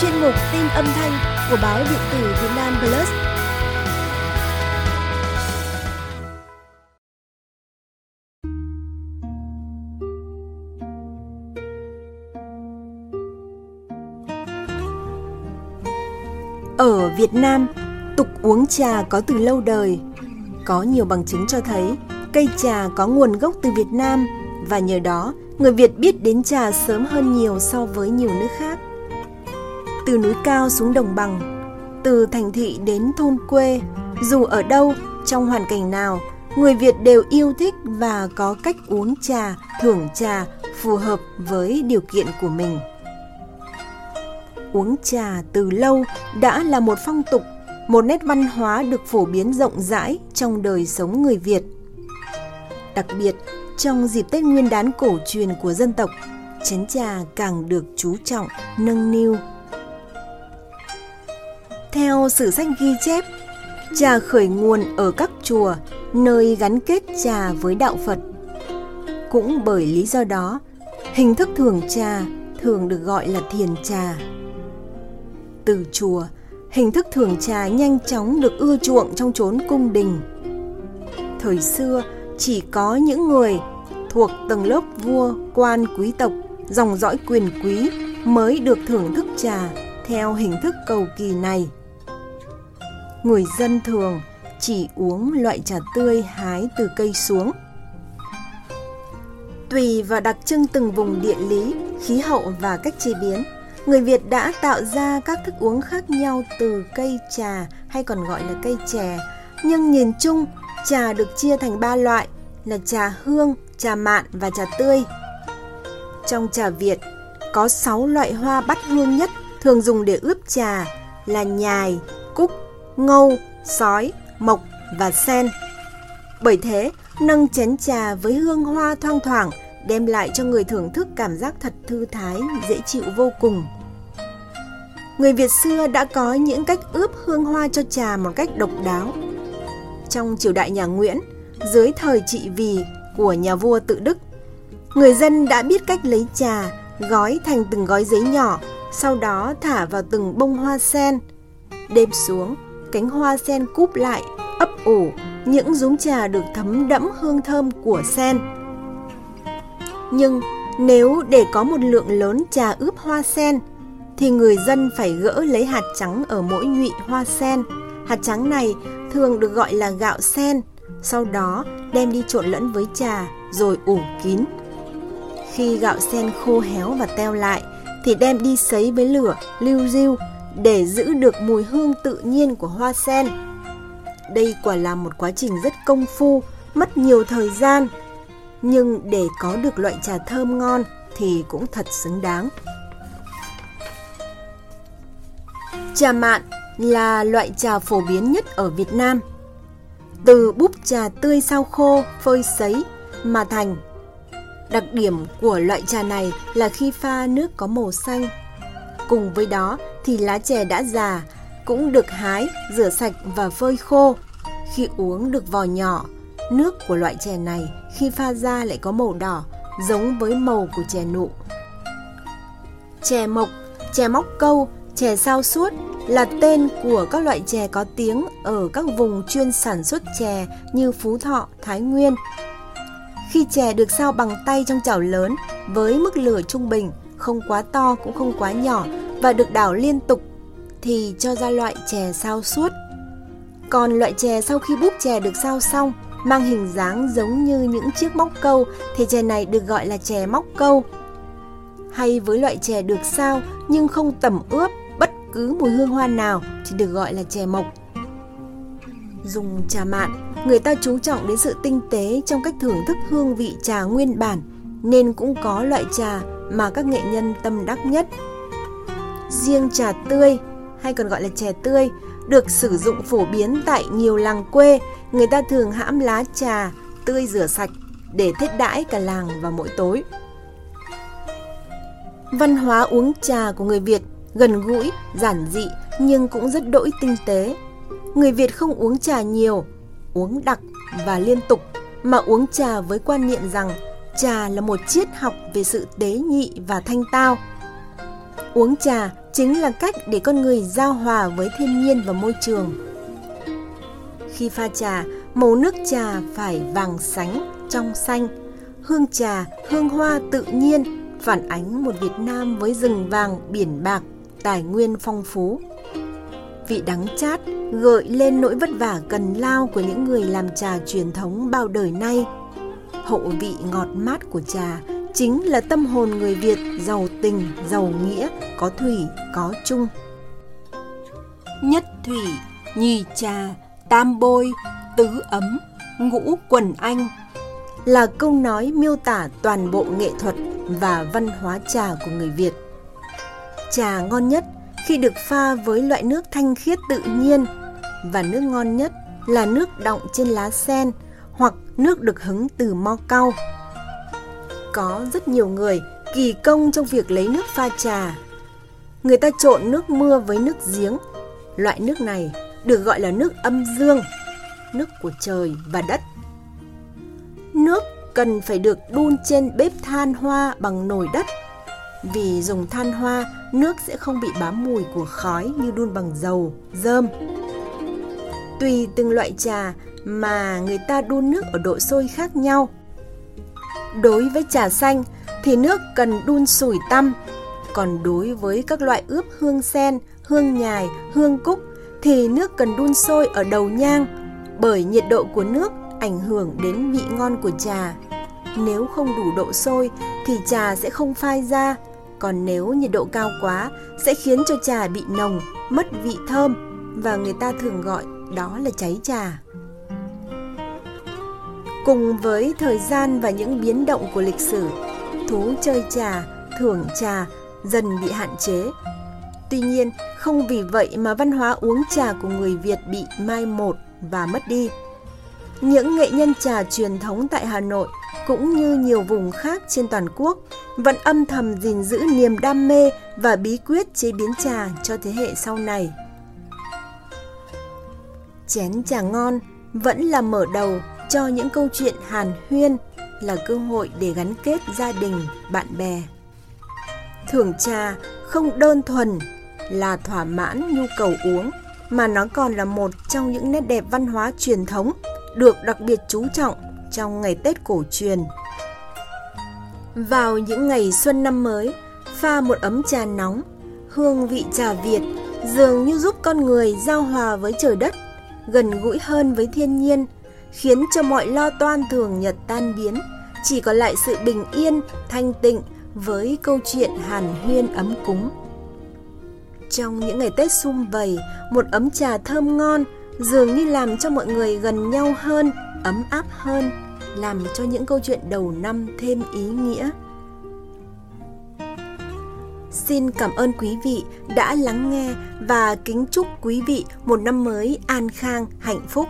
chuyên mục tin âm thanh của báo điện tử Việt Nam Plus. Ở Việt Nam, tục uống trà có từ lâu đời. Có nhiều bằng chứng cho thấy cây trà có nguồn gốc từ Việt Nam và nhờ đó người Việt biết đến trà sớm hơn nhiều so với nhiều nước khác. Từ núi cao xuống đồng bằng, từ thành thị đến thôn quê, dù ở đâu, trong hoàn cảnh nào, người Việt đều yêu thích và có cách uống trà, thưởng trà phù hợp với điều kiện của mình. Uống trà từ lâu đã là một phong tục, một nét văn hóa được phổ biến rộng rãi trong đời sống người Việt. Đặc biệt, trong dịp Tết Nguyên đán cổ truyền của dân tộc, chén trà càng được chú trọng, nâng niu. Theo sử sách ghi chép, trà khởi nguồn ở các chùa, nơi gắn kết trà với đạo Phật. Cũng bởi lý do đó, hình thức thưởng trà thường được gọi là thiền trà. Từ chùa, hình thức thưởng trà nhanh chóng được ưa chuộng trong chốn cung đình. Thời xưa, chỉ có những người thuộc tầng lớp vua, quan, quý tộc, dòng dõi quyền quý mới được thưởng thức trà theo hình thức cầu kỳ này. Người dân thường chỉ uống loại trà tươi hái từ cây xuống. Tùy vào đặc trưng từng vùng địa lý, khí hậu và cách chế biến, người Việt đã tạo ra các thức uống khác nhau từ cây trà hay còn gọi là cây chè. Nhưng nhìn chung, trà được chia thành ba loại là trà hương, trà mạn và trà tươi. Trong trà Việt, có 6 loại hoa bắt hương nhất thường dùng để ướp trà là nhài, ngâu, sói, mộc và sen. Bởi thế, nâng chén trà với hương hoa thoang thoảng đem lại cho người thưởng thức cảm giác thật thư thái, dễ chịu vô cùng. Người Việt xưa đã có những cách ướp hương hoa cho trà một cách độc đáo. Trong triều đại nhà Nguyễn, dưới thời trị vì của nhà vua tự Đức, người dân đã biết cách lấy trà, gói thành từng gói giấy nhỏ, sau đó thả vào từng bông hoa sen. Đêm xuống, cánh hoa sen cúp lại, ấp ủ, những rúm trà được thấm đẫm hương thơm của sen. Nhưng nếu để có một lượng lớn trà ướp hoa sen, thì người dân phải gỡ lấy hạt trắng ở mỗi nhụy hoa sen. Hạt trắng này thường được gọi là gạo sen, sau đó đem đi trộn lẫn với trà rồi ủ kín. Khi gạo sen khô héo và teo lại thì đem đi sấy với lửa lưu riu để giữ được mùi hương tự nhiên của hoa sen. Đây quả là một quá trình rất công phu, mất nhiều thời gian, nhưng để có được loại trà thơm ngon thì cũng thật xứng đáng. Trà mạn là loại trà phổ biến nhất ở Việt Nam. Từ búp trà tươi sao khô phơi sấy mà thành. Đặc điểm của loại trà này là khi pha nước có màu xanh. Cùng với đó thì lá chè đã già cũng được hái, rửa sạch và phơi khô. Khi uống được vò nhỏ, nước của loại chè này khi pha ra lại có màu đỏ, giống với màu của chè nụ. Chè mộc, chè móc câu, chè sao suốt là tên của các loại chè có tiếng ở các vùng chuyên sản xuất chè như Phú Thọ, Thái Nguyên. Khi chè được sao bằng tay trong chảo lớn với mức lửa trung bình, không quá to cũng không quá nhỏ và được đảo liên tục thì cho ra loại chè sao suốt. Còn loại chè sau khi búp chè được sao xong, mang hình dáng giống như những chiếc móc câu thì chè này được gọi là chè móc câu. Hay với loại chè được sao nhưng không tẩm ướp bất cứ mùi hương hoa nào thì được gọi là chè mộc. Dùng trà mạn, người ta chú trọng đến sự tinh tế trong cách thưởng thức hương vị trà nguyên bản nên cũng có loại trà mà các nghệ nhân tâm đắc nhất Riêng trà tươi hay còn gọi là chè tươi được sử dụng phổ biến tại nhiều làng quê, người ta thường hãm lá trà tươi rửa sạch để thiết đãi cả làng vào mỗi tối. Văn hóa uống trà của người Việt gần gũi, giản dị nhưng cũng rất đỗi tinh tế. Người Việt không uống trà nhiều, uống đặc và liên tục mà uống trà với quan niệm rằng trà là một triết học về sự tế nhị và thanh tao. Uống trà chính là cách để con người giao hòa với thiên nhiên và môi trường. Khi pha trà, màu nước trà phải vàng sánh, trong xanh. Hương trà, hương hoa tự nhiên phản ánh một Việt Nam với rừng vàng, biển bạc, tài nguyên phong phú. Vị đắng chát gợi lên nỗi vất vả cần lao của những người làm trà truyền thống bao đời nay. Hậu vị ngọt mát của trà chính là tâm hồn người Việt giàu tình, giàu nghĩa, có thủy, có chung. Nhất thủy, nhì trà, tam bôi, tứ ấm, ngũ quần anh là câu nói miêu tả toàn bộ nghệ thuật và văn hóa trà của người Việt. Trà ngon nhất khi được pha với loại nước thanh khiết tự nhiên và nước ngon nhất là nước đọng trên lá sen hoặc nước được hứng từ mo cau. Có rất nhiều người kỳ công trong việc lấy nước pha trà. Người ta trộn nước mưa với nước giếng. Loại nước này được gọi là nước âm dương, nước của trời và đất. Nước cần phải được đun trên bếp than hoa bằng nồi đất. Vì dùng than hoa, nước sẽ không bị bám mùi của khói như đun bằng dầu, dơm. Tùy từng loại trà mà người ta đun nước ở độ sôi khác nhau. Đối với trà xanh thì nước cần đun sủi tăm, còn đối với các loại ướp hương sen, hương nhài, hương cúc thì nước cần đun sôi ở đầu nhang bởi nhiệt độ của nước ảnh hưởng đến vị ngon của trà. Nếu không đủ độ sôi thì trà sẽ không phai ra, còn nếu nhiệt độ cao quá sẽ khiến cho trà bị nồng, mất vị thơm và người ta thường gọi đó là cháy trà. Cùng với thời gian và những biến động của lịch sử, thú chơi trà, thưởng trà dần bị hạn chế. Tuy nhiên, không vì vậy mà văn hóa uống trà của người Việt bị mai một và mất đi. Những nghệ nhân trà truyền thống tại Hà Nội cũng như nhiều vùng khác trên toàn quốc vẫn âm thầm gìn giữ niềm đam mê và bí quyết chế biến trà cho thế hệ sau này. Chén trà ngon vẫn là mở đầu cho những câu chuyện hàn huyên là cơ hội để gắn kết gia đình, bạn bè. Thưởng trà không đơn thuần là thỏa mãn nhu cầu uống mà nó còn là một trong những nét đẹp văn hóa truyền thống được đặc biệt chú trọng trong ngày Tết cổ truyền. Vào những ngày xuân năm mới, pha một ấm trà nóng, hương vị trà Việt dường như giúp con người giao hòa với trời đất, gần gũi hơn với thiên nhiên, khiến cho mọi lo toan thường nhật tan biến, chỉ còn lại sự bình yên, thanh tịnh với câu chuyện hàn huyên ấm cúng. Trong những ngày Tết sum vầy, một ấm trà thơm ngon dường như làm cho mọi người gần nhau hơn, ấm áp hơn, làm cho những câu chuyện đầu năm thêm ý nghĩa. Xin cảm ơn quý vị đã lắng nghe và kính chúc quý vị một năm mới an khang, hạnh phúc.